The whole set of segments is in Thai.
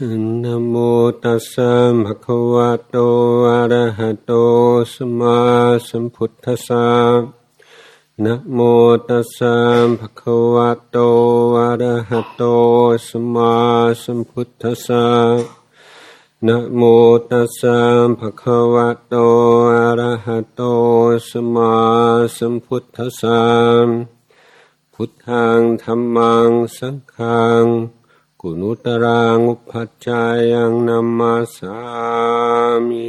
นะโมตัสสะภะคะวะโตอะระหะโตสัมมาสัมพุทธัสสะนะโมตัสสะภะคะวะโตอะระหะโตสัมมาสัมพุทธัสสะนะโมตัสสะภะคะวะโตอะระหะโตสัมมาสัมพุทธัสสะพุทธังธัมมังสังฆัง กุณุตรังอุปัจจายังนัมมาสามิ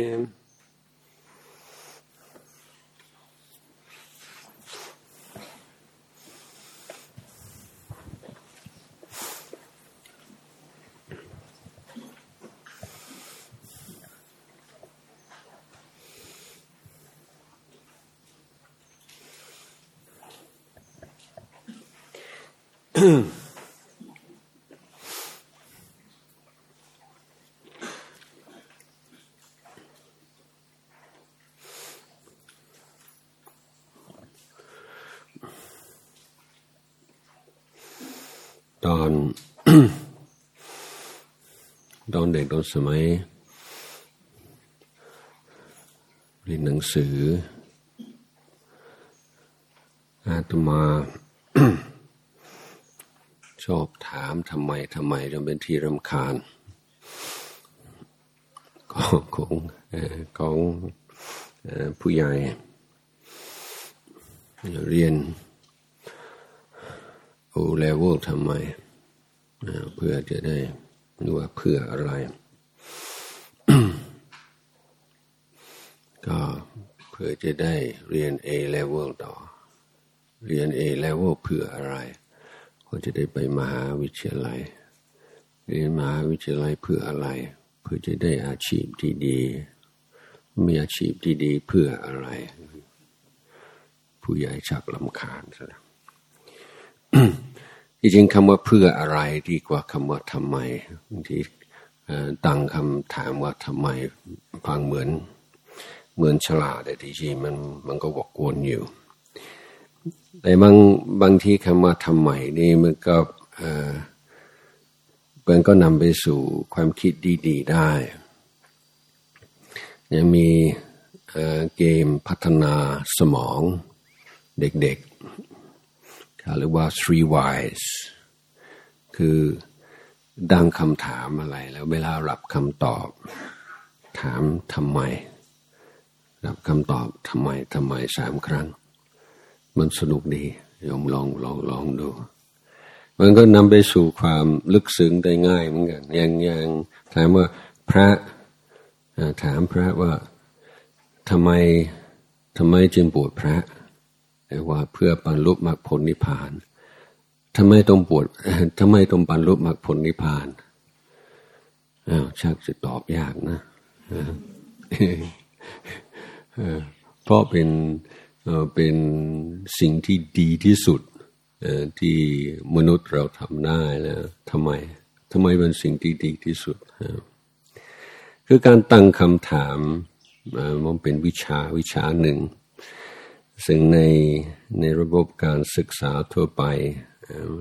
ตอนตอนเด็กตอนสมัยเรียนหนังสือ อาตมา ชอบถามทำไมทำไมจนเป็นที่รำคาญของของของผู้ใหญ่เรียน โอเลเวลทำไม เพื่อจะได้รู้ว่าเพื่ออะไร ก็เพื่อจะได้เรียน A level ต่อ เรียน A level เพื่ออะไร ก็จะได้ไปมหาวิทยาลัย เรียนมหาวิทยาลัยเพื่ออะไร เพื่อจะได้อาชีพที่ดี มีอาชีพที่ดีเพื่ออะไร ผู้ใหญ่ชักลำคาญซะ จริงๆคำว่าเพื่ออะไรดีกว่าคำว่าทำไมบางทีตั้งคำถามว่าทำไมฟังเหมือน เหมือนฉลาดแต่ที่จริงมันมันก็วกวนอยู่ แต่บางบางทีคำว่าทำไมนี่มันก็มันก็นำไปสู่ความคิดดี ๆ ได้ยังมีเกมพัฒนาสมองเด็กๆ หรือว่า three whys คือดังคำถามอะไรแล้วเวลารับคำตอบ ถามทำไม รับคำตอบทำไมทำไมสามครั้ง มันสนุกดียมลองลองลองดู มันก็นำไปสู่ความลึกซึ้งได้ง่ายเหมือนกันอย่างอย่างถามว่าพระถามพระว่าทำไมทำไมจึงบวชพระ ว่าเพื่อบรรลุมรรคผลนิพพานทำไมต้องปวดทำไมต้องบรรลุมรรคผลนิพพานอ้าวชักจะตอบยากนะเพราะเป็นเป็นสิ่งที่ดีที่สุดที่มนุษย์เราทำได้แล้วทำไมทำไมเป็นสิ่งที่ดีที่สุด คือการตั้งคำถามมันเป็นวิชาวิชาหนึ่ง ซึ่งในในระบบการศึกษาทั่วไป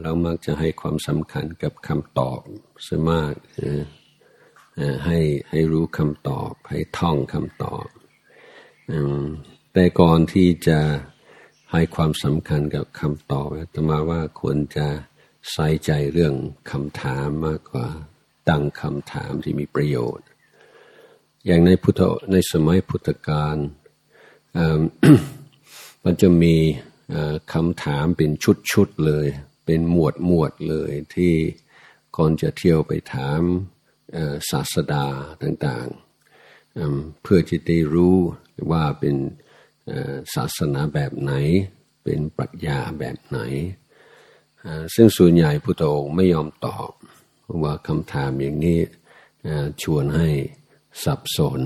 เรามักจะให้ความสำคัญกับคำตอบสมากให้ให้รู้คำตอบ ให้ท่องคำตอบ แต่ก่อนที่จะให้ความสำคัญกับคำตอบจะมาว่าควรจะใส่ใจเรื่องคำถามมากกว่าตั้งคำถามที่มีประโยชน์ อย่างในพุทธในสมัยพุทธกาล มันจะมีคำถามเป็นชุดๆเลย เป็นหมวดหมวดเลยที่ก่อนจะเที่ยวไปถามศาสดาต่างๆ เพื่อจะได้รู้ว่าเป็นศาสนาแบบไหน เป็นปรัชญาแบบไหน ซึ่งส่วนใหญ่พุทธองค์ไม่ยอมตอบว่าคำถามอย่างนี้ชวนให้สับสน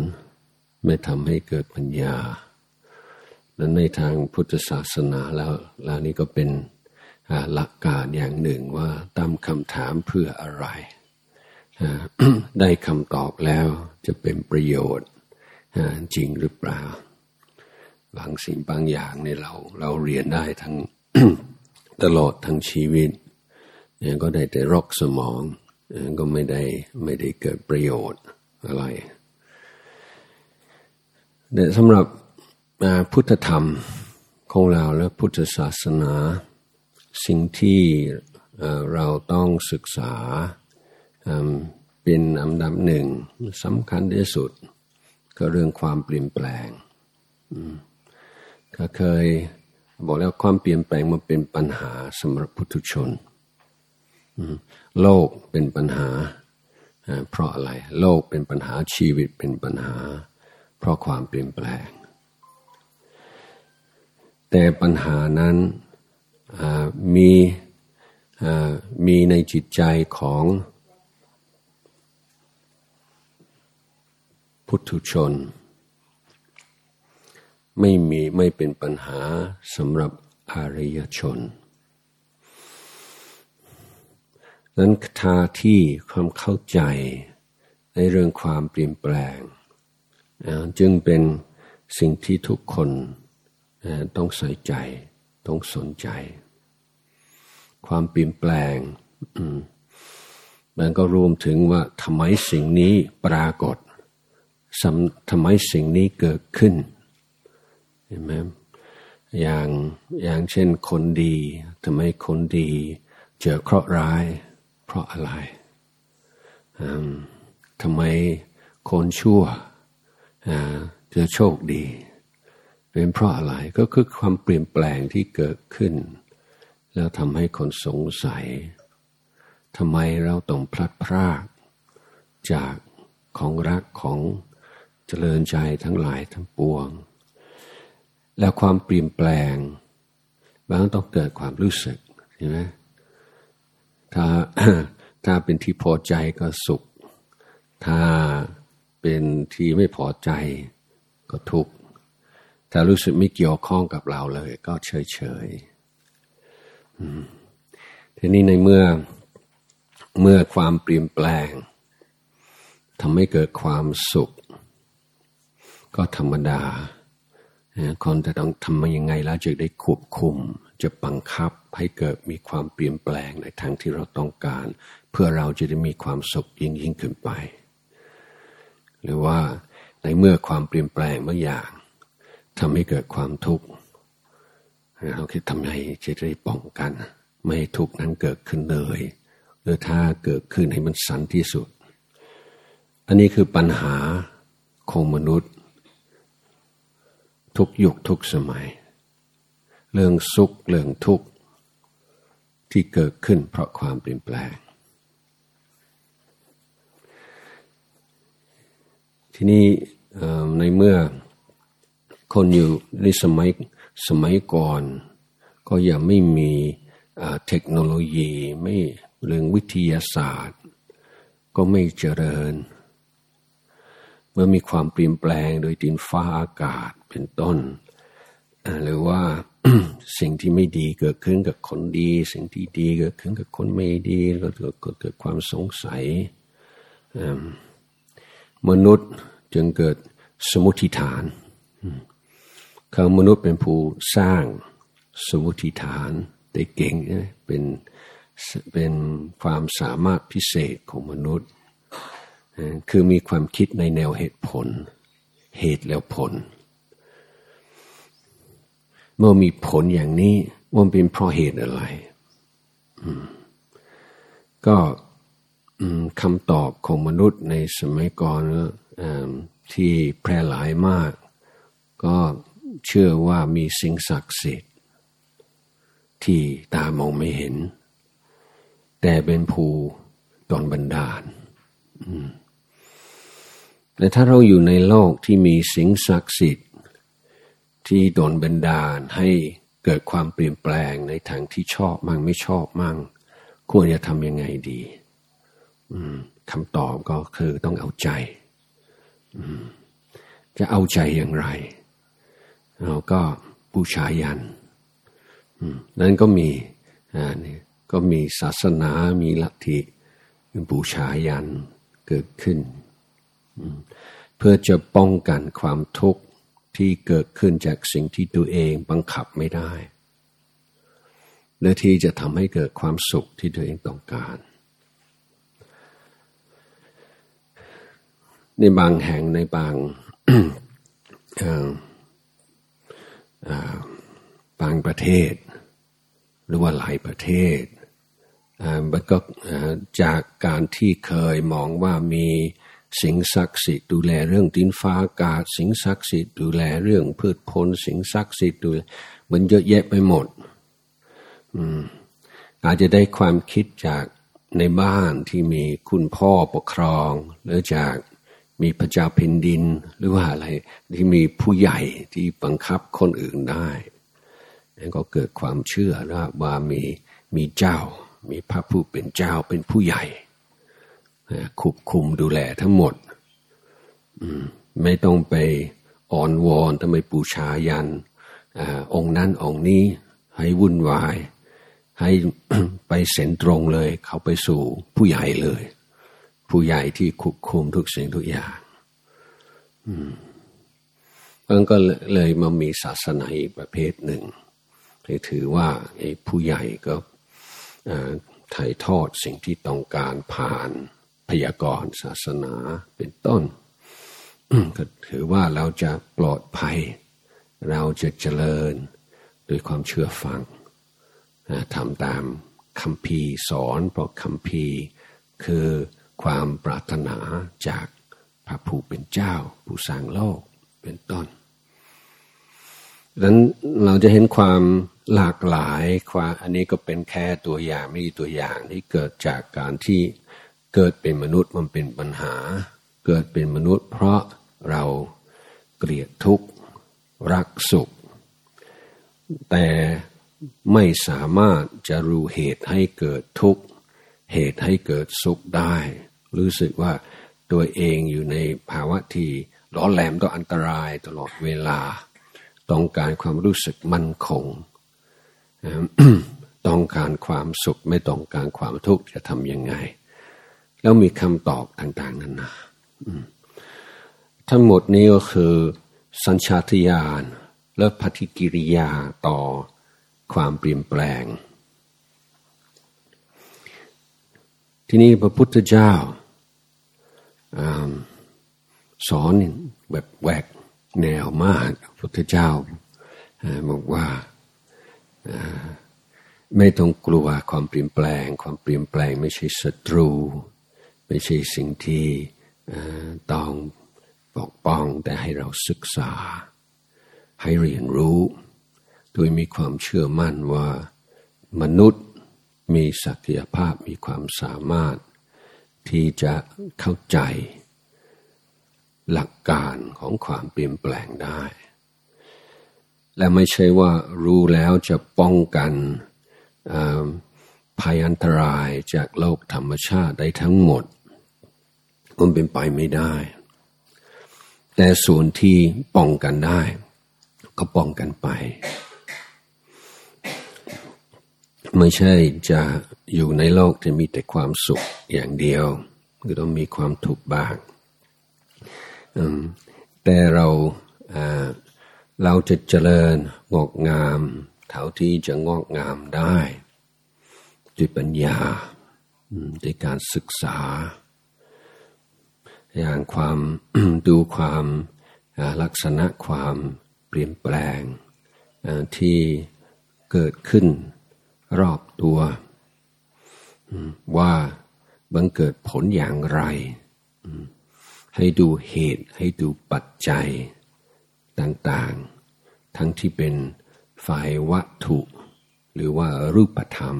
ไม่ทำให้เกิดปัญญา นั้นในทางพุทธศาสนาแล้วแล้วนี้ก็เป็นหลักการอย่างหนึ่งว่าตั้งคำถามเพื่ออะไร ได้คำตอบแล้วจะเป็นประโยชน์จริงหรือเปล่า บางสิ่งบางอย่างในเราเราเรียนได้ทั้งตลอดทั้งชีวิตเนี่ยก็ได้แต่รอกสมอง ก็ไม่ได้ไม่ได้เกิดประโยชน์อะไร แต่สำหรับ พุทธธรรมของเราและพุทธศาสนา สิ่งที่เราต้องศึกษาเป็นอันดับหนึ่งสำคัญที่สุด ก็เรื่องความเปลี่ยนแปลงก็เคยบอกแล้วความเปลี่ยนแปลงมันเป็นปัญหาสำหรับพุทุชน โลกเป็นปัญหา เพราะอะไร โลกเป็นปัญหาชีวิตเป็นปัญหา เพราะความเปลี่ยนแปลง แต่ปัญหานั้นมีมีในจิตใจของพุทุชน ไม่มีไม่เป็นปัญหาสำหรับอริยชน นั้นทาที่ความเข้าใจในเรื่องความเปลี่ยนแปลง จึงเป็นสิ่งที่ทุกคน ต้องใส่ใจ ต้องสนใจ ความเปลี่ยนแปลงมันก็รวมถึงว่าทำไมสิ่งนี้ปรากฏทำไมสิ่งนี้เกิดขึ้นเห็นไหมอย่างอย่างเช่นคนดีทำไมคนดีเจอเคราะห์ร้าย เพราะอะไรทำไมคนชั่วจะโชคดี เป็นเพราะอะไรก็คือความเปลี่ยนแปลงที่เกิดขึ้น แล้วทำให้คนสงสัยทำไมเราต้องพลัดพราก จากของรักของเจริญใจทั้งหลายทั้งปวง แล้วความเปลี่ยนแปลงบางต้องเกิดความรู้สึกใช่ไหมถ้าถ้าเป็นที่พอใจก็สุข ถ้าเป็นที่ไม่พอใจก็ทุกข์ ถ้ารู้สึกไม่เกี่ยวข้องกับเราเลย ก็เฉยเฉยทีนี้ในเมื่อเมื่อความเปลี่ยนแปลงทำให้เกิดความสุข ก็ธรรมดา คนจะต้องทำมายังไงแล้วจะได้ควบคุม จะบังคับให้เกิดมีความเปลี่ยนแปลงในทางที่เราต้องการ เพื่อเราจะได้มีความสุขยิ่งยิ่งขึ้นไป หรือว่าในเมื่อความเปลี่ยนแปลงบางอย่าง ทำให้เกิดความทุกข์เราคิดทำไงจะได้ป้องกัน ไม่ให้ทุกข์นั้นเกิดขึ้นเลยหรือถ้าเกิดขึ้นให้มันสันที่สุด อันนี้คือปัญหาของมนุษย์ ทุกยุคทุกสมัย เรื่องสุขเรื่องทุกข์ที่เกิดขึ้นเพราะความเปลี่ยนแปลง ทีนี้ในเมื่อ คนอยู่ในสมัยสมัยก่อน ก็ยังไม่มีเทคโนโลยีไม่เรื่องวิทยาศาสตร์ ก็ไม่เจริญ เมื่อมีความเปลี่ยนแปลงโดยดินฟ้าอากาศเป็นต้น หรือว่าสิ่งที่ไม่ดีเกิดขึ้นกับคนดี สิ่งที่ดีเกิดขึ้นกับคนไม่ดีก็เกิดเกิดความสงสัย มนุษย์จึงเกิดสมุทิฐาน เขามนุษย์เป็นผู้สร้างสมุทิฐานได้เก่งเป็นเป็นความสามารถพิเศษของมนุษย์ คือมีความคิดในแนวเหตุผล เหตุแล้วผล เมื่อมีผลอย่างนี้ว่าเป็นเพราะเหตุอะไร ก็คำตอบของมนุษย์ในสมัยก่อนที่แพร่หลายมาก ก็ เชื่อว่ามีสิ่งศักดิ์สิทธิ์ ที่ตามองไม่เห็น แต่เป็นภูตอนบันดาลแต่ถ้าเราอยู่ในโลกที่มีสิ่งศักดิ์สิทธิ์ ที่โดนบันดาลให้เกิดความเปลี่ยนแปลงในทางที่ชอบมั่งไม่ชอบมั่ง ควรจะทำยังไงดีคำตอบก็คือต้องเอาใจจะเอาใจอย่างไร เราก็บูชายันนั้นก็มีนี่ก็มีศาสนามีลัทธิบูชายันเกิดขึ้น เพื่อจะป้องกันความทุกข์ที่เกิดขึ้นจากสิ่งที่ตัวเองบังคับไม่ได้ และที่จะทำให้เกิดความสุขที่ตัวเองต้องการ ในบางแห่งในบาง บางประเทศ หรือว่าหลายประเทศมันก็จากการที่เคยมองว่ามีสิ่งศักดิ์สิทธิ์ดูแลเรื่องดินฟ้าอากาศ สิ่งศักดิ์สิทธิ์ดูแลเรื่องพืชผลสิ่งศักดิ์สิทธิ์ดูมันเยอะแยะไปหมดอาจจะได้ความคิดจากในบ้านที่มีคุณพ่อปกครอง หรือจาก มีพระเจ้าแผ่นดินหรือว่าอะไรที่มีผู้ใหญ่ที่บังคับคนอื่นได้นั่นก็เกิดความเชื่อว่าว่ามีมีเจ้า มีพระผู้เป็นเจ้าเป็นผู้ใหญ่คุบคุมดูแลทั้งหมดไม่ต้องไปอ่อนวอนทำไมปูชายันอองค์นั้นองค์นี้ให้วุ่นวาย ให้ไปเส้นตรงเลย เขาไปสู่ผู้ใหญ่เลย ผู้ใหญ่ที่คุบคุมทุกสิ่งทุกอย่างมันก็เลยมามีศาสนาอีกประเภทหนึ่งที่ถือว่าผู้ใหญ่ก็ถ่ายทอดสิ่งที่ต้องการผ่านพยากรณ์ศาสนาเป็นต้น ก็ถือว่าเราจะปลอดภัย เราจะเจริญด้วยความเชื่อฟังทำตามคำพีสอนเพราะคำพีคือ ความปรารถนาจากพระผู้เป็นเจ้า ผู้สร้างโลกเป็นต้นดังนั้นเราจะเห็นความหลากหลายความอันนี้ก็เป็นแค่ตัวอย่างไม่ตัวอย่างที่เกิดจากการที่เกิดเป็นมนุษย์มันเป็นปัญหา เกิดเป็นมนุษย์ เพราะเราเกลียดทุกข์รักสุข แต่ไม่สามารถจะรู้เหตุให้เกิดทุกข์เหตุให้เกิดสุขได้ รู้สึกว่าตัวเองอยู่ในภาวะที่ร้อนแหลมต่ออันตรายตลอดเวลา ต้องการความรู้สึกมั่นคง ต้องการความสุขไม่ต้องการความทุกข์จะทำยังไง แล้วมีคำตอบต่างๆนั้นนะทั้งหมดนี้ก็คือสัญชาตญาณและปฏิกิริยาต่อความเปลี่ยนแปลง ที่นี่พระพุทธเจ้า สอนแบบแหวกแนวมากพระพุทธเจ้าบอกว่าไม่ต้องกลัวความเปลี่ยนแปลง ความเปลี่ยนแปลงไม่ใช่ศัตรู ไม่ใช่สิ่งที่ต้องปกป้องแต่ให้เราศึกษา ให้เรียนรู้ โดยมีความเชื่อมั่นว่ามนุษย์มีศักยภาพมีความสามารถที่จะเข้าใจ หลักการของความเปลี่ยนแปลงได้ และไม่ใช่ว่ารู้แล้วจะป้องกันภัยอันตรายจากโลกธรรมชาติได้ทั้งหมด มันเป็นไปไม่ได้ แต่ส่วนที่ป้องกันได้ ก็ป้องกันไป ไม่ใช่จะอยู่ในโลกที่มีแต่ความสุขอย่างเดียว ก็ต้องมีความทุกข์บ้าง แต่เราเราจะเจริญงอกงาม เท่าที่จะงอกงามได้ด้วยปัญญาด้วยการศึกษา อย่างความดูความลักษณะความเปลี่ยนแปลงที่เกิดขึ้นรอบตัว ว่าบังเกิดผลอย่างไร ให้ดูเหตุให้ดูปัจจัย ต่างๆ ทั้งที่เป็นฝ่ายวัตถุ หรือว่ารูปธรรม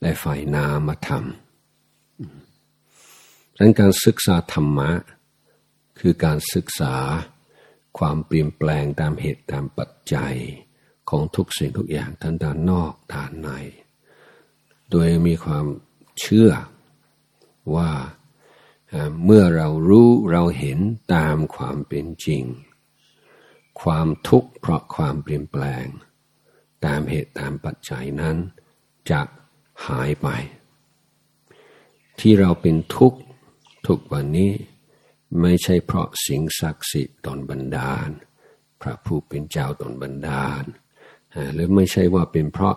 และฝ่ายนามธรรมดังนั้นการศึกษาธรรมะ คือการศึกษาความเปลี่ยนแปลงตามเหตุตามปัจจัยของทุกสิ่งทุกอย่างทั้งด้านนอกด้านใน โดยมีความเชื่อว่า เมื่อเรารู้เราเห็นตามความเป็นจริง ความทุกข์เพราะความเปลี่ยนแปลง ตามเหตุตามปัจจัยนั้นจะหายไป ที่เราเป็นทุกข์ทุกวันนี้ ไม่ใช่เพราะสิ่งศักดิ์สิทธิ์ตนบันดาล พระผู้เป็นเจ้าตนบันดาลหรือไม่ใช่ว่าเป็นเพราะ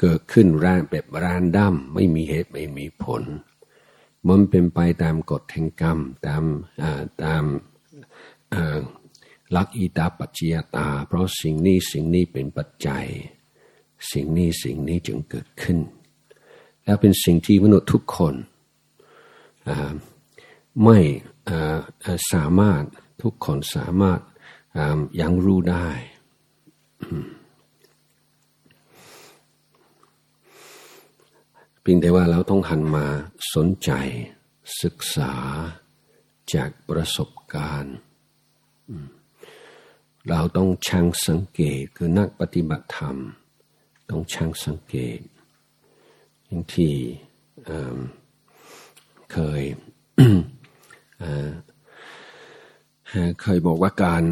เกิดขึ้นร่างแบบรานดั้มไม่มีเหตุไม่มีผล มันเป็นไปตามกฎแห่งกรรม ตามตามลักอีตาปัจจยตา เพราะสิ่งนี้สิ่งนี้เป็นปัจจัย สิ่งนี้สิ่งนี้จึงเกิดขึ้น แล้วเป็นสิ่งที่มนุษย์ทุกคนไม่สามารถทุกคนสามารถยังรู้ได้ เพียงแต่ว่าเราต้องหันมาสนใจศึกษาจากประสบการณ์ เราต้องช่างสังเกตคือนักปฏิบัติธรรม ต้องช่างสังเกตอย่างที่เคยเคยบอกว่าการ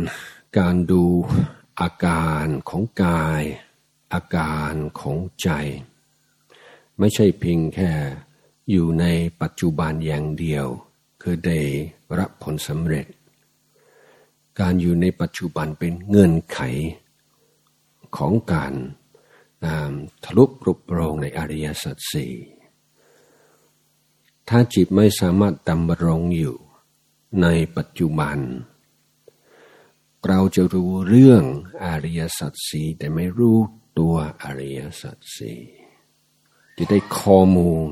การดูอาการของกาย อาการของใจ ไม่ใช่เพียงแค่อยู่ในปัจจุบันอย่างเดียว คือได้รับผลสำเร็จ การอยู่ในปัจจุบันเป็นเงื่อนไขของการทะลุปรุปโรงในอริยสัจสี่ถ้าจิตไม่สามารถดำรงอยู่ในปัจจุบัน เราจะรู้เรื่องอริยสัจสีแต่ไม่รู้ตัวอริยสัจสี่ จะได้ข้อมูล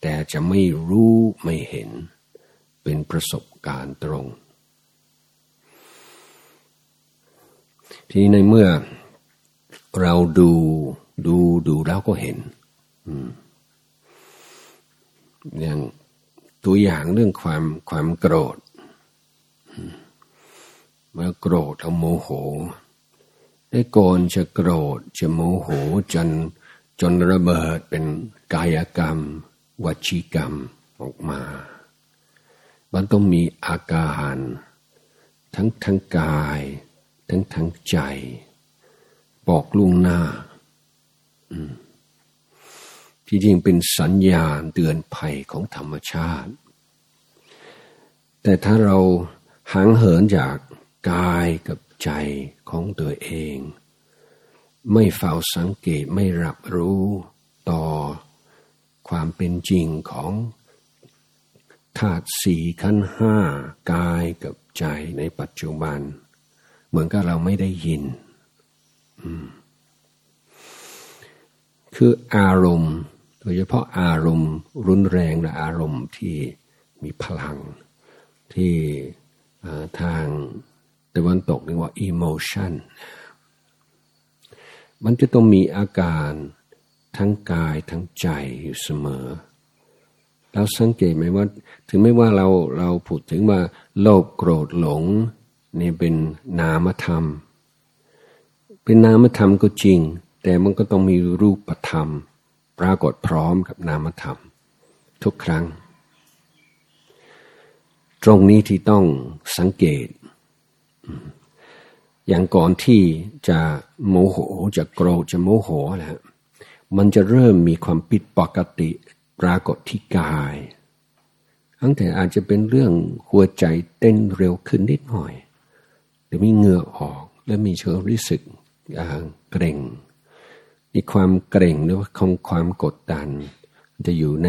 แต่จะไม่รู้ไม่เห็น เป็นประสบการณ์ตรง ทีในเมื่อเราดูดูดูแล้วก็เห็นอย่างตัวอย่างเรื่องความความโกรธเมื่อโกรธเอาโมโห ได้ก่อนจะโกรธจะโมโหจน จนระเบิดเป็นกายกรรมวจีกรรมออกมา มันต้องมีอาการ ทั้งทั้งกาย ทั้งทั้งใจ บอกลุงหน้า ที่จริงเป็นสัญญาณเตือนภัยของธรรมชาติ แต่ถ้าเราห่างเหินจากกายกับใจของตัวเอง ไม่เฝ้าสังเกตไม่รับรู้ต่อความเป็นจริงของธาตุสี่ขั้นห้ากายกับใจในปัจจุบัน เหมือนกับเราไม่ได้ยิน คืออารมณ์โดยเฉพาะอารมณ์รุนแรงและอารมณ์ที่มีพลัง ที่ทางตะวันตกเรียกว่า emotion มันจะต้องมีอาการทั้งกายทั้งใจอยู่เสมอ เราสังเกตไหมว่า ถึงไม่ว่าเราเราพูดถึงว่า โลภโกรธหลงนี่เป็นนามธรรม เป็นนามธรรมก็จริง แต่มันก็ต้องมีรูปธรรม ปรากฏพร้อมกับนามธรรม ทุกครั้ง ตรงนี้ที่ต้องสังเกต อย่างก่อนที่จะโมโหจะโกรธจะโมโหแล้วมันจะเริ่มมีความผิดปกติปรากฏที่กายทั้งแต่อาจจะเป็นเรื่องหัวใจเต้นเร็วขึ้นนิดหน่อย หรือมีเหงื่อออก และมีเชิงรู้สึกเกร็งมีความเกร็งหรือว่าของความกดดัน จะอยู่ใน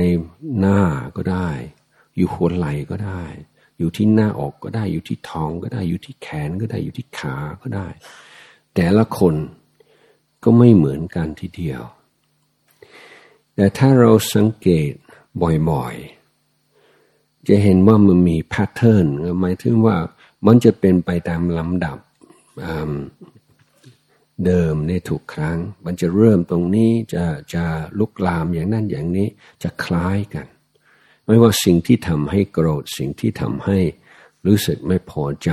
หน้าก็ได้ อยู่หัวไหล่ก็ได้ อยู่ที่หน้าอกก็ได้อยู่ที่ท้องก็ได้อยู่ที่แขนก็ได้อยู่ที่ขาก็ได้ แต่ละคนก็ไม่เหมือนกันทีเดียว แต่ถ้าเราสังเกตบ่อยๆ จะเห็นว่ามันมีแพทเทิร์นหมายถึงว่ามันจะเป็นไปตามลำดับเดิมในถูกครั้ง มันจะเริ่มตรงนี้จะจะลุกลามอย่างนั้นอย่างนี้จะคล้ายกัน ไม่ว่าสิ่งที่ทำให้โกรธสิ่งที่ทำให้รู้สึกไม่พอใจ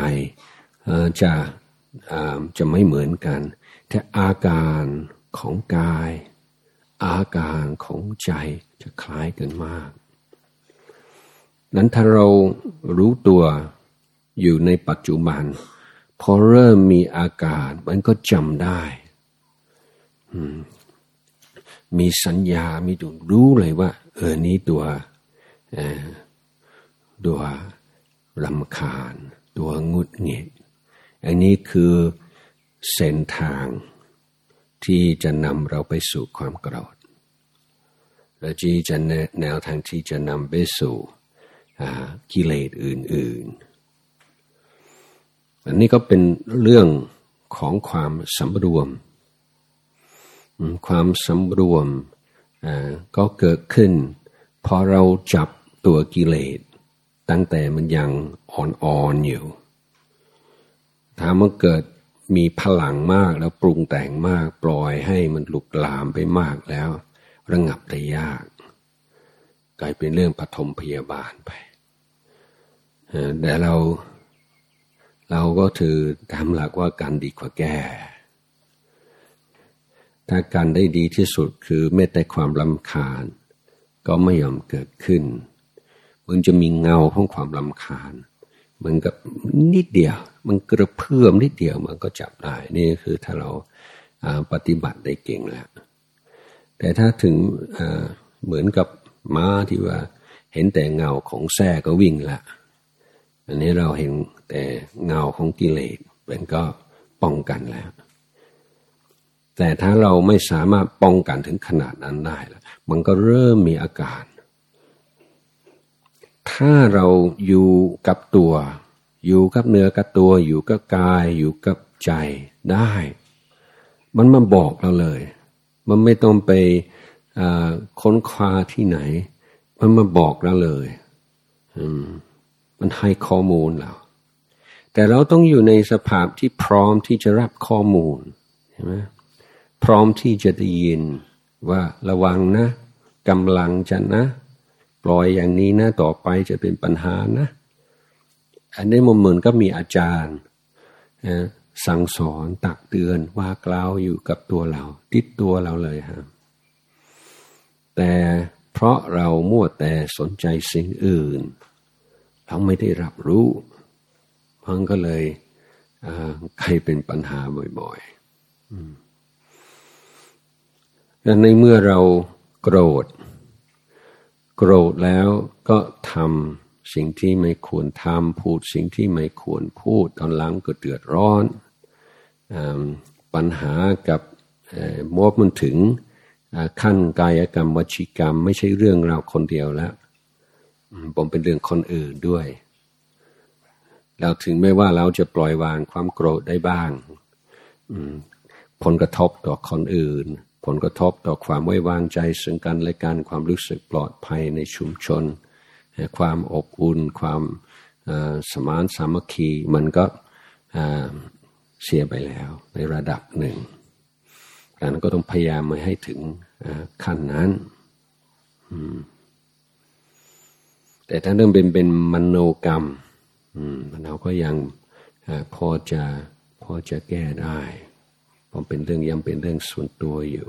จะจะไม่เหมือนกัน แต่อาการของกาย อาการของใจจะคล้ายกันมาก นั้นถ้าเรารู้ตัวอยู่ในปัจจุบัน พอเริ่มมีอาการมันก็จำได้มีสัญญา มีตัวรู้เลยว่า เออ นี้ตัว ตัวรำคาญ ตัวงุดหงิด อันนี้คือเส้นทางที่จะนำเราไปสู่ความโกรธ และที่จะแนวทางที่จะนำไปสู่กิเลสอื่น ๆ อันนี้ก็เป็นเรื่องของความสำรวม ความสำรวมก็เกิดขึ้นพอเราจับ ตัวกิเลส ตั้งแต่มันยังอ่อนๆอยู่ถ้ามันเกิดมีพลังมากแล้วปรุงแต่งมาก ปล่อยให้มันลุกลามไปมากแล้ว ระงับได้ยาก กลายเป็นเรื่องปฐมพยาบาลไปแต่เรา เราก็ถือตามหลักว่าการดีกว่าแก้ ถ้าการได้ดีที่สุดคือไม่แต่ความลำคาญ ก็ไม่ยอมเกิดขึ้น มันจะมีเงาของความลำคาญมันกับนิดเดียว มันกระเพื่อมนิดเดียวมันก็จับได้นี่คือถ้าเราปฏิบัติได้เก่งแล้ว แต่ถ้าถึงเหมือนกับม้าที่ว่าเห็นแต่เงาของแส้ก็วิ่งละ อันนี้เราเห็นแต่เงาของกิเลสเป็นก็ป้องกันแล้ว แต่ถ้าเราไม่สามารถป้องกันถึงขนาดนั้นได้แล้วมันก็เริ่มมีอาการ ถ้าเราอยู่กับตัว อยู่กับเนื้อกับตัว อยู่กับกาย อยู่กับใจได้ มันมาบอกเราเลย มันไม่ต้องไปค้นคว้าที่ไหน มันมาบอกเราเลย มันให้ข้อมูลเราแต่เราต้องอยู่ในสภาพที่พร้อมที่จะรับข้อมูลใช่ไหมพร้อมที่จะได้ยินว่าระวังนะกำลังจะนะ ปล่อยอย่างนี้นะต่อไปจะเป็นปัญหานะ อันนี้มันเหมือนก็มีอาจารย์สั่งสอนตักเตือนว่ากล่าวอยู่กับตัวเรา ติดตัวเราเลยฮะแต่เพราะเรามั่วแต่สนใจสิ่งอื่น เราไม่ได้รับรู้มันก็เลยใครเป็นปัญหาบ่อยๆดังในเมื่อเราโกรธ โกรธแล้วก็ทำสิ่งที่ไม่ควรทำพูดสิ่งที่ไม่ควรพูด ตอนหลังก็เดือดร้อน ปัญหากับมวมันถึงขั้นกายกรรมวชิกรรม ไม่ใช่เรื่องเราคนเดียวแล้วผมเป็นเรื่องคนอื่นด้วย เราถึงไม่ว่าเราจะปล่อยวางความโกรธได้บ้างผลกระทบต่อคนอื่น ผลกระทบต่อความไว้วางใจซึ่งกันและกันความรู้สึกปลอดภัยในชุมชน ความอบอุ่น ความสมานสามัคคีมันก็เสียไปแล้วในระดับหนึ่งดังนั้นก็ต้องพยายามไม่ให้ถึงขั้นนั้น แต่ถ้าเรื่องเป็นเป็นมโนกรรมเราก็ยังพอจะพอจะแก้ได้ ผมเป็นเรื่องยังเป็นเรื่องส่วนตัวอยู่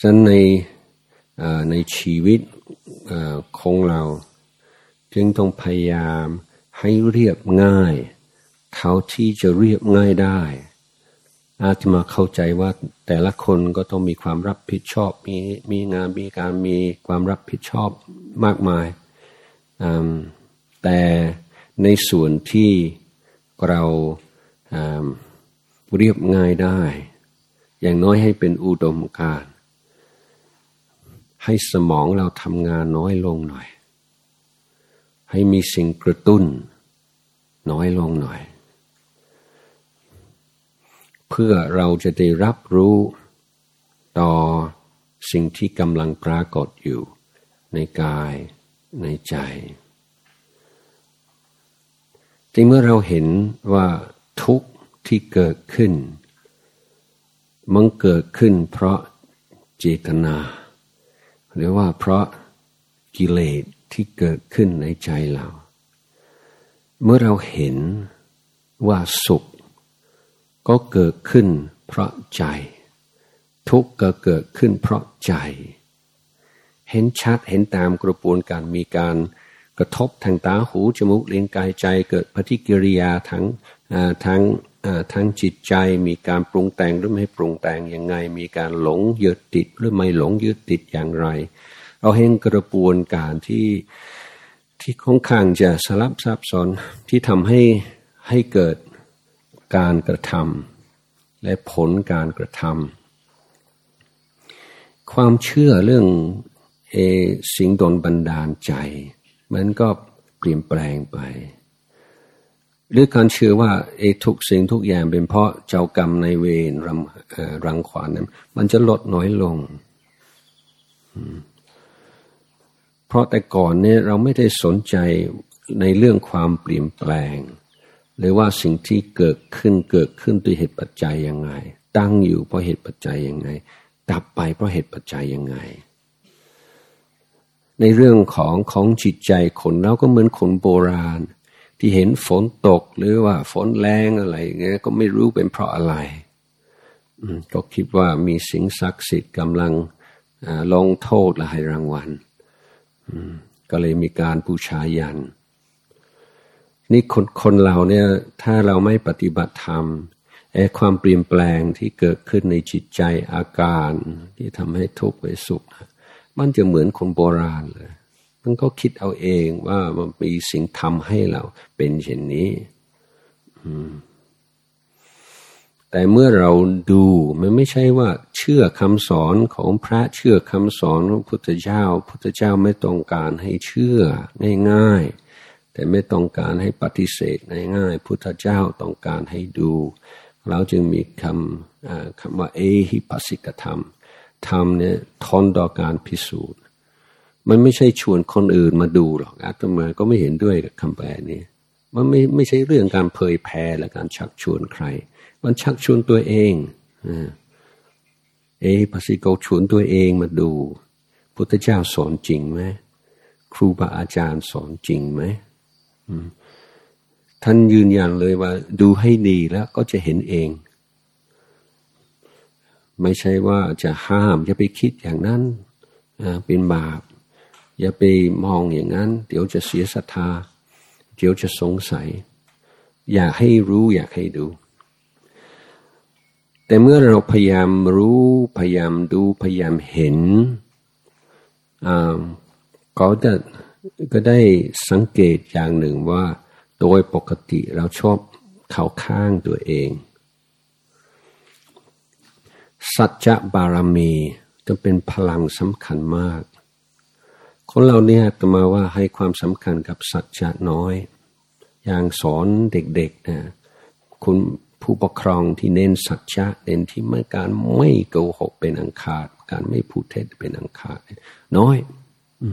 ฉะนั้นในในชีวิตของเรา จึงต้องพยายามให้เรียบง่าย เท่าที่จะเรียบง่ายได้ อาจมาเข้าใจว่าแต่ละคนก็ต้องมีความรับผิดชอบ มีมีงานมีการมีความรับผิดชอบมากมาย แต่ในส่วนที่เรา เรียบง่ายได้ อย่างน้อยให้เป็นอุดมการ ให้สมองเราทำงานน้อยลงหน่อย ให้มีสิ่งกระตุ้น น้อยลงหน่อย เพื่อเราจะได้รับรู้ต่อสิ่งที่กำลังปรากฏอยู่ ในกายในใจแต่เมื่อเราเห็นว่า ทุกที่เกิดขึ้น มันเกิดขึ้นเพราะเจตนา หรือว่าเพราะกิเลสที่เกิดขึ้นในใจเรา เมื่อเราเห็นว่าสุข ก็เกิดขึ้นเพราะใจ ทุกข์ก็เกิดขึ้นเพราะใจ เห็นชัดเห็นตามกระบวนการมีการกระทบทางตาหูจมูกลิ้นกายใจเกิดปฏิกิริยาทั้ง ทั้งทั้งจิตใจมีการปรุงแต่งหรือไม่ปรุงแต่งยังไง มีการหลงยึดติดหรือไม่หลงยึดติดอย่างไรเราเห็นกระบวนการที่ที่ค่อนข้างจะสลับซับซ้อนที่ทำให้ให้เกิดการกระทำและผลการกระทำความเชื่อเรื่องเอสิ่งโดนบันดาลใจ มันก็เปลี่ยนแปลงไป หรือการเชื่อว่าเอทุกสิ่งทุกอย่างเป็นเพราะเจ้ากรรมในเวรรังรังขวานนั้นมันจะลดน้อยลง เพราะแต่ก่อนเนี่ยเราไม่ได้สนใจในเรื่องความเปลี่ยนแปลง หรือว่าสิ่งที่เกิดขึ้นเกิดขึ้นด้วยเหตุปัจจัยยังไง ตั้งอยู่เพราะเหตุปัจจัยยังไง ดับไปเพราะเหตุปัจจัยยังไง ในเรื่องของของจิตใจคนเราก็เหมือนคนโบราณ ที่เห็นฝนตกหรือว่าฝนแรงอะไรเงี้ยก็ไม่รู้เป็นเพราะอะไรก็คิดว่ามีสิ่งศักดิ์สิทธิ์กำลังลงโทษและให้รางวัลก็เลยมีการบูชายัน นี่คนคนเราเนี่ยถ้าเราไม่ปฏิบัติธรรมไอ้ความเปลี่ยนแปลงที่เกิดขึ้นในจิตใจอาการ ที่ทำให้ทุกข์ไปสุข มันจะเหมือนคนโบราณเลย มันก็คิดเอาเองว่ามันมีสิ่งทำให้เราเป็นเช่นนี้แต่เมื่อเราดูมันไม่ใช่ว่าเชื่อคำสอนของพระเชื่อคำสอนของพุทธเจ้า พุทธเจ้าไม่ต้องการให้เชื่อง่ายๆ แต่ไม่ต้องการให้ปฏิเสธง่ายๆ พุทธเจ้าต้องการให้ดู เราจึงมีคำคำว่าเอหิปัสสิกธรรมธรรมเนี่ยทนต่อการพิสูจน์ มันไม่ใช่ชวนคนอื่นมาดูหรอกอาตมาก็ไม่เห็นด้วยกับคำแปลนี้มันไม่ไม่ใช่เรื่องการเผยแพร่และการชักชวนใคร มันชักชวนตัวเองเอหิปัสสิโกชวนตัวเองมาดู พุทธเจ้าสอนจริงไหมครูบาอาจารย์สอนจริงไหมท่านยืนยันเลยว่า ดูให้ดีแล้วก็จะเห็นเอง ไม่ใช่ว่าจะห้ามอย่าไปคิดอย่างนั้นเป็นบาป อย่าไปมองอย่างนั้น เดี๋ยวจะเสียศรัทธา เดี๋ยวจะสงสัย อยากให้รู้อยากให้ดู แต่เมื่อเราพยายามรู้พยายามดูพยายามเห็นก็จะก็ได้สังเกตอย่างหนึ่งว่า โดยปกติเราชอบเข้าข้างตัวเอง สัจจะบารมีจะเป็นพลังสำคัญมาก คนเราเนี่ยตมาว่าให้ความสำคัญกับสัจจะน้อย อย่างสอนเด็กๆนะคุณผู้ปกครองที่เน้นสัจจะเน้นที่ไม่การไม่โกหกเป็นอังคารการไม่พูดเท็จเป็นอังคารน้อยอ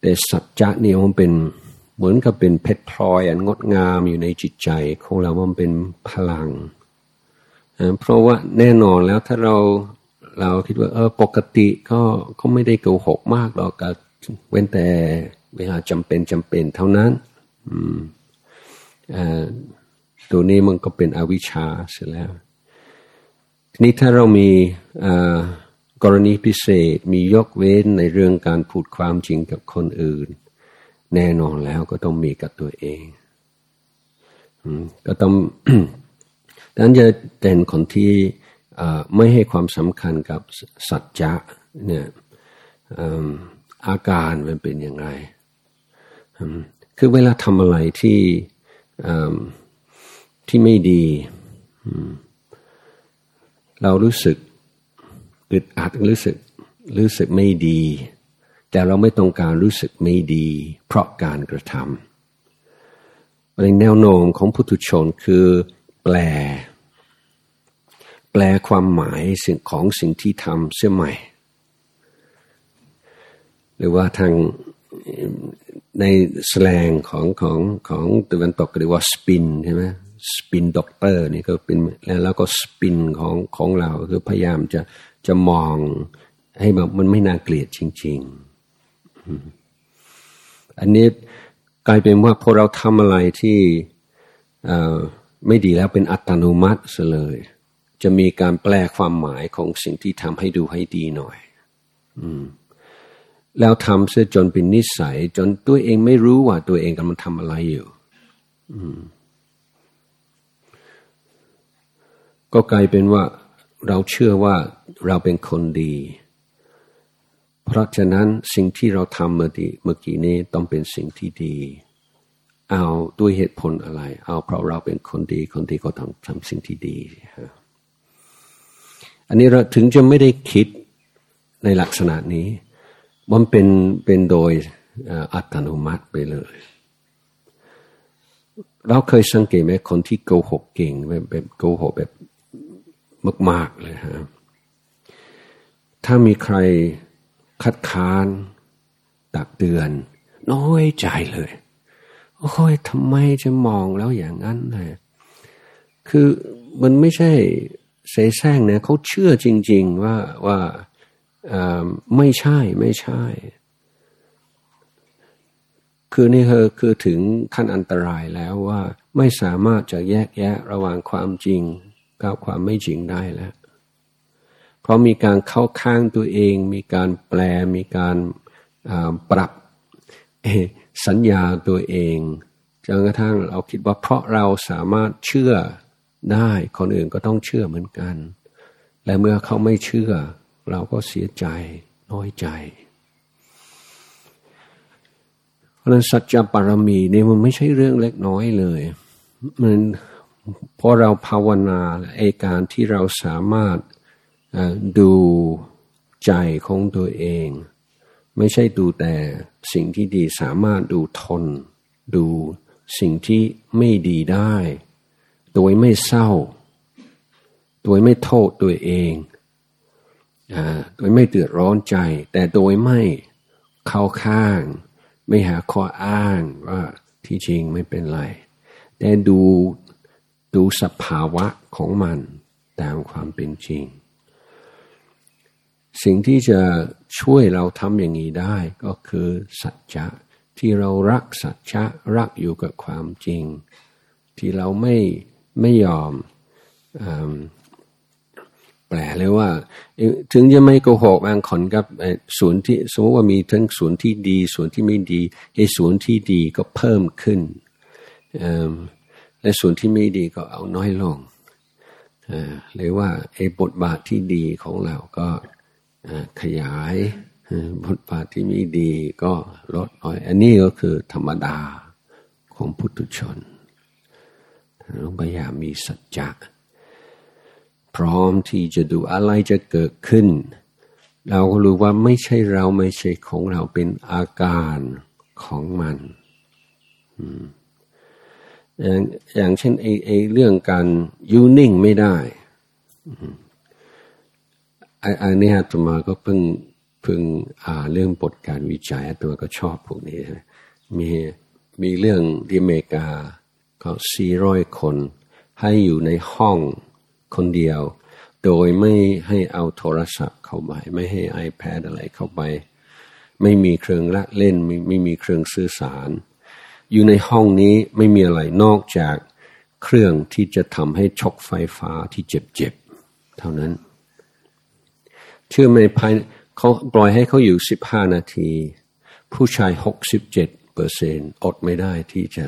แต่สัจจะนี่มันเป็นเหมือนกับเป็นเพชรพลอยอันงดงามอยู่ในจิตใจของเรามันเป็นพลัง เพราะว่าแน่นอนแล้วถ้าเรา เราคิดว่า เออปกติก็ก็ไม่ได้โกหกมากหรอกก็เว้นแต่เวลาจำเป็นจำเป็นเท่านั้น อืมตัวนี้มันก็เป็นอวิชชาเสียแล้ว ทีนี้ถ้าเรามีอ่ากรณีพิเศษมียกเว้นในเรื่องการพูดความจริงกับคนอื่น แน่นอนแล้วก็ต้องมีกับตัวเองก็ต้องดังนั้นจะเป็นคนที่ ไม่ให้ความสำคัญกับสัจจะเนี่ยอาการมันเป็นอย่างไร คือเวลาทำอะไรที่ที่ไม่ดี เรารู้สึกอึดอัดรู้สึกรู้สึกไม่ดี แต่เราไม่ต้องการรู้สึกไม่ดี เพราะการกระทำในแนวโน้มของพุทุชนคือแปล แปลความหมายสิ่งของสิ่งที่ทำเสียใหม่ หรือว่าทางในแสลงของของของตะวันตกเรียกว่า spin ใช่ไหม spin doctor นี่ก็เป็นแล้วก็ spin ของของเราคือพยายามจะจะมองให้แบบมันไม่น่าเกลียดจริง ๆ อันนี้กลายเป็นว่าพอเราทำอะไรที่ไม่ดีแล้วเป็นอัตโนมัติเลย จะมีการแปลความหมายของสิ่งที่ทำให้ดูให้ดีหน่อย อืม แล้วทำเสียจนเป็นนิสัย จนตัวเองไม่รู้ว่าตัวเองกำลังทำอะไรอยู่ก็กลายเป็นว่า เราเชื่อว่าเราเป็นคนดี เพราะฉะนั้นสิ่งที่เราทำเมื่อดีเมื่อกี้นี้ต้องเป็นสิ่งที่ดี เอาด้วยเหตุผลอะไร เอาเพราะเราเป็นคนดี คนดีก็ต้องทำสิ่งที่ดี อันนี้เราถึงจะไม่ได้คิดในลักษณะนี้ มันเป็นเป็นโดยอัตโนมัติไปเลย เราเคยสังเกตไหมคนที่โกหกเก่งแบบแบบโกหกแบบมากๆเลยฮะถ้ามีใครคัดค้านตักเตือน น้อยใจเลยโอ้ยทำไมจะมองแล้วอย่างนั้นเลยคือมันไม่ใช่ เสแสร้งนะเขาเชื่อจริง ๆ ว่าว่าไม่ใช่ไม่ใช่ คือนี่คือคือถึงขั้นอันตรายแล้วว่าไม่สามารถจะแยกแยะระหว่างความจริงกับความไม่จริงได้แล้ว เพราะมีการเข้าข้างตัวเอง มีการแปล มีการปรับสัญญาตัวเองจนกระทั่งเราคิดว่าเพราะเราสามารถเชื่อ ได้ คนอื่นก็ต้องเชื่อเหมือนกัน และเมื่อเขาไม่เชื่อ เราก็เสียใจน้อยใจเพราะนั้นสัจจปารมีนี่มันไม่ใช่เรื่องเล็กน้อยเลยมันเพราะเราภาวนาไอการที่เราสามารถดูใจของตัวเอง ไม่ใช่ดูแต่สิ่งที่ดีสามารถดูทน ดูสิ่งที่ไม่ดีได้ โดยไม่เศร้า โดยไม่โทษตัวเองโดยไม่เดือดร้อนใจ แต่โดยไม่เข้าข้าง ไม่หาข้ออ้างว่าที่จริงไม่เป็นไร แต่ดูดูสภาวะของมันตามความเป็นจริง สิ่งที่จะช่วยเราทำอย่างนี้ได้ก็คือสัจจะที่เรารักสัจจะรักอยู่กับความจริง ที่เราไม่ ไม่ยอมแปลเลยว่า ถึงจะไม่โกหกบางคนกับส่วนที่สมมติว่ามีทั้งส่วนที่ดีส่วนที่ไม่ดีไอ้ส่วนที่ดีก็เพิ่มขึ้นและส่วนที่ไม่ดีก็เอาน้อยลงหรือว่าไอ้บทบาทที่ดีของเราก็ขยายบทบาทที่ไม่ดีก็ลดน้อย อันนี้ก็คือธรรมดาของพุทุชน พยายามมีสัจจะพร้อมที่จะดูอะไรจะเกิดขึ้น เราก็รู้ว่าไม่ใช่เราไม่ใช่ของเราเป็นอาการของมันอย่างอย่างเช่นไอไอเรื่องการยูนิ่งไม่ได้อันนี้อาตมาก็เพิ่งเพิ่งอ่านเรื่องบทการวิจัยอาตมาก็ชอบพวกนี้มีมีเรื่องที่อเมริกา เขาสี่ร้อยคน ให้อยู่ในห้องคนเดียว โดยไม่ให้เอาโทรศัพท์เข้าไป ไม่ให้ iPad อะไรเข้าไป ไม่มีเครื่องละเล่นไม่ไม่มีเครื่องสื่อสาร อยู่ในห้องนี้ไม่มีอะไรนอกจากเครื่องที่จะทำให้ชกไฟฟ้าที่เจ็บๆเท่านั้น เชื่อไหมภายเขาปล่อยให้เขาอยู่สิบห้านาที ผู้ชายหกสิบเจ็ดเปอร์เซ็นอดไม่ได้ที่จะ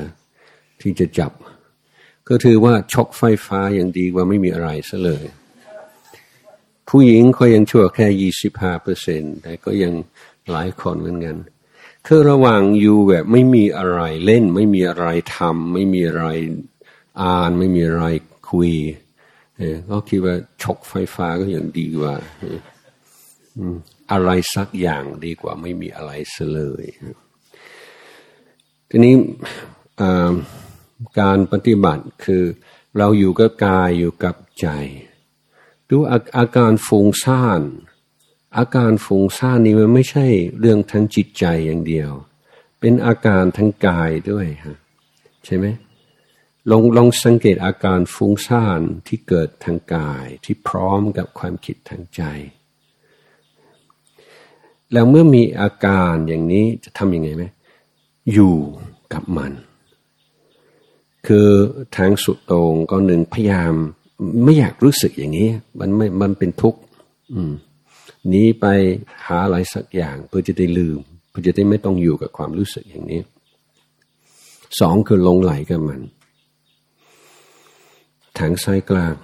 ที่จะจับ ก็ถือว่าช็อกไฟฟ้ายังดีกว่าไม่มีอะไรซะเลย ผู้หญิงเขายังชั่วแค่ยี่สิบห้าเปอร์เซ็นแต่ก็ยังหลายคนเหมือนกันคือระหว่างอยู่แบบไม่มีอะไรเล่น ไม่มีอะไรทำไม่มีอะไรอ่าน ไม่มีอะไรคุยก็คิดว่าช็อกไฟฟ้าก็ยังดีกว่าอะไรสักอย่างดีกว่าไม่มีอะไรเลยทีนี้ การปฏิบัติคือเราอยู่กับกายอยู่กับใจดูอาการฟุ้งซ่านอาการฟุ้งซ่านนี่มันไม่ใช่เรื่องทั้งจิตใจอย่างเดียว เป็นอาการทั้งกายด้วยฮะใช่ไหมลองลองสังเกตอาการฟุ้งซ่านที่เกิดทางกายที่พร้อมกับความคิดทางใจ แล้วเมื่อมีอาการอย่างนี้จะทำยังไงไหมอยู่กับมัน คือทางสุดตรงก็หนึ่งพยายาม ไม่อยากรู้สึกอย่างนี้ มันไม่มันเป็นทุกข์หนีไปหาอะไรสักอย่าง เพื่อจะได้ลืม เพื่อจะได้ไม่ต้องอยู่กับความรู้สึกอย่างนี้สองคือลงไหลกับมันทางซ้ายกลาง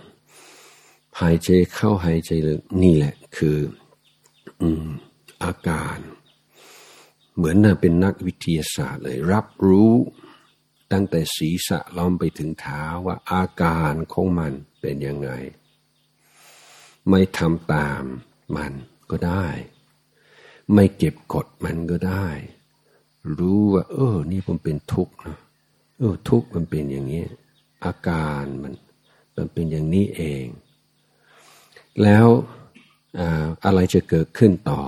หายใจเข้าหายใจลึกนี่แหละ คืออืมอาการ เหมือนน่ะเป็นนักวิทยาศาสตร์เลย รับรู้ ตั้งแต่ศีรษะล้อมไปถึงเท้าว่าอาการของมันเป็นยังไง ไม่ทำตามมันก็ได้ ไม่เก็บกดมันก็ได้ รู้ว่า เออ นี่ผมเป็นทุกข์นะเออ ทุกข์มันเป็นอย่างนี้ อาการมันมันเป็นอย่างนี้เอง แล้วอะไรจะเกิดขึ้นต่อ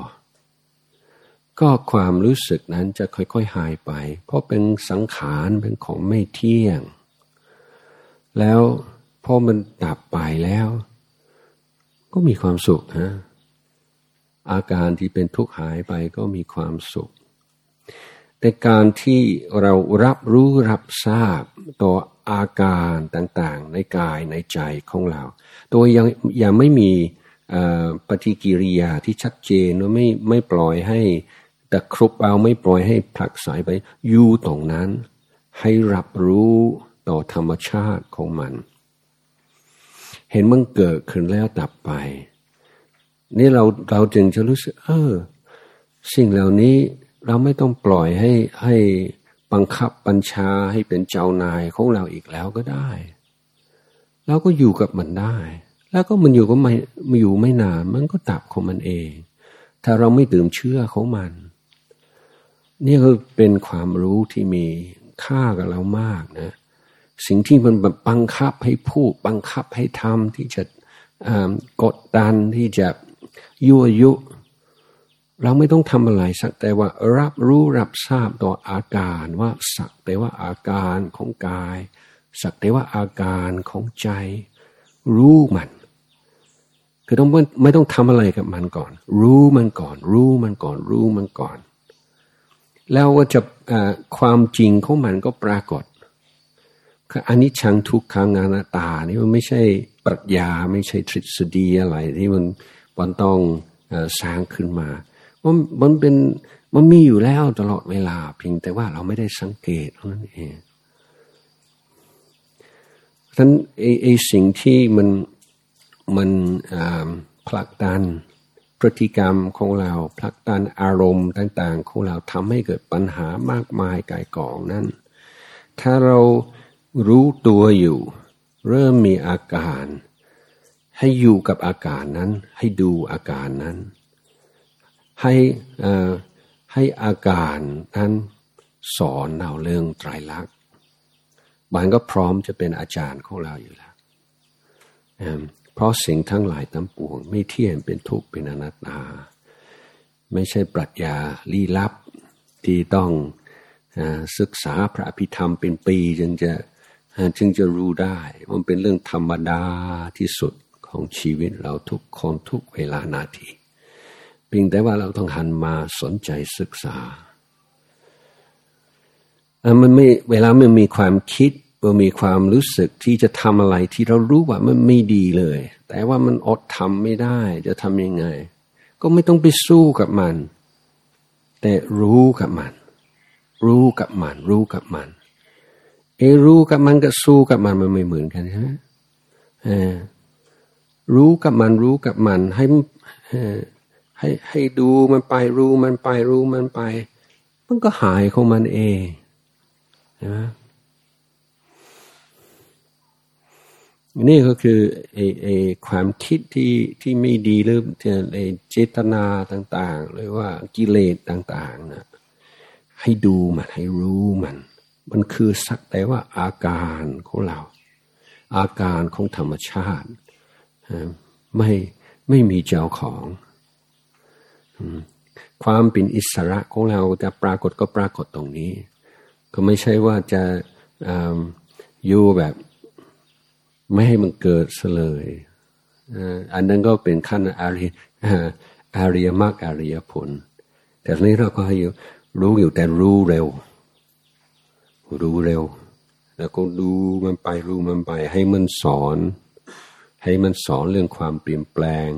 ก็ความรู้สึกนั้นจะค่อยๆหายไป เพราะเป็นสังขารเป็นของไม่เที่ยง แล้วพอมันดับไปแล้ว ก็มีความสุขฮะอาการที่เป็นทุกข์หายไปก็มีความสุข แต่การที่เรารับรู้รับทราบต่ออาการต่างๆ ในกายในใจของเราโดยยังยังไม่มีปฏิกิริยาที่ชัดเจนว่าไม่ไม่ปล่อยให้ ตะครุบเอาไม่ปล่อยให้ผลักสายไปอยู่ตรงนั้น ให้รับรู้ต่อธรรมชาติของมัน เห็นมันเกิดขึ้นแล้วดับไป นี่เราเราจึงจะรู้สึก เออ สิ่งเหล่านี้เราไม่ต้องปล่อยให้ให้บังคับบัญชาให้เป็นเจ้านายของเราอีกแล้วก็ได้เราก็อยู่กับมันได้ แล้วก็มันอยู่ก็ไม่มอยู่ไม่นาน มันก็ดับของมันเอง ถ้าเราไม่ตื่มเชื่อของมัน นี่คือเป็นความรู้ที่มีค่ากับเรามากนะ สิ่งที่มันบังคับให้พูดบังคับให้ทำที่จะกดดันที่จะยั่วยุ เราไม่ต้องทำอะไรสักแต่ว่ารับรู้รับทราบต่ออาการว่าสักแต่ว่าอาการของกาย สักแต่ว่าอาการของใจ รู้มันคือต้องไม่ต้องทำอะไรกับมันก่อน รู้มันก่อน รู้มันก่อน รู้มันก่อน แล้วว่าจะความจริงของมันก็ปรากฏคืออันนี้ชังทุกขังานาตา นี่มันไม่ใช่ปรัชญาไม่ใช่ทฤษฎีอะไร ที่มันมันต้องสร้างขึ้นมามันมันเป็นมันมีอยู่แล้วตลอดเวลา เพียงแต่ว่าเราไม่ได้สังเกตเท่านั้นเองท่านไอไอสิ่งที่มันมันผลักดัน พฤติกรรมของเราผลักดันอารมณ์ต่างๆ ของเราทำให้เกิดปัญหามากมายกายกองนั้นถ้าเรารู้ตัวอยู่ เริ่มมีอาการ ให้อยู่กับอาการนั้น ให้ดูอาการนั้น ให้ให้อาการนั้นสอนเราเรื่องไตรลักษณ์บานก็พร้อมจะเป็นอาจารย์ของเราอยู่แล้ว เพราะสิ่งทั้งหลายทั้งปวง ไม่เที่ยงเป็นทุกข์เป็นอนัตตา ไม่ใช่ปรัชญาลี้ลับที่ต้องศึกษาพระอภิธรรมเป็นปีจึงจะจึงจะรู้ได้ มันเป็นเรื่องธรรมดาที่สุดของชีวิตเราทุกคนทุกเวลานาทีเพียงแต่ว่าเราต้องหันมาสนใจศึกษามันไม่เวลามันมีความคิด ว่ามีความรู้สึกที่จะทำอะไรที่เรารู้ว่ามันไม่ดีเลย แต่ว่ามันอดทำไม่ได้จะทำยังไง ก็ไม่ต้องไปสู้กับมัน แต่รู้กับมัน รู้กับมัน รู้กับมันเอรู้กับมันกับสู้กับมันมันไม่เหมือนกันใช่ไหมรู้กับมันรู้กับมัน ให้ให้ให้ดูมันไปรู้มันไปรู้มันไป มันก็หายของมันเองใช่ไหม นี่ก็คือไอไอความคิดที่ที่ไม่ดีหรือไอเจตนาต่างๆ หรือว่ากิเลสต่างๆนะให้ดูมันให้รู้มัน มันคือสักแต่ว่าอาการของเรา อาการของธรรมชาติไม่ไม่มีเจ้าของ ความเป็นอิสระของเราจะปรากฏก็ปรากฏตรงนี้ ก็ไม่ใช่ว่าจะอยู่แบบ ไม่ให้มันเกิดเลยอันนั้นก็เป็นขั้นอาริอาริยมรรคอาริยผล แต่ทีนี้เราก็ให้รู้อยู่แต่รู้เร็ว รู้เร็ว แล้วก็ดูมันไปรู้มันไป ให้มันสอน ให้มันสอนเรื่องความเปลี่ยนแปลง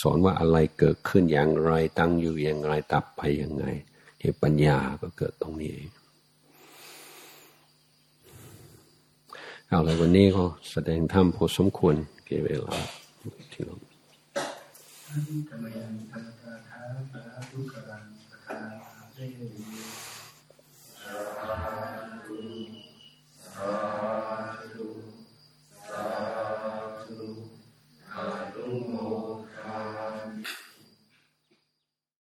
สอนว่าอะไรเกิดขึ้นอย่างไรตั้งอยู่อย่างไรตับไปอยังไงเหตุปัญญาก็เกิดตรงนี้เอ เอาละวันนี้ก็แสดงธรรมพอสมควรเกี่เวลาที่เราท่านกมยันทันตาทุกรันตาเร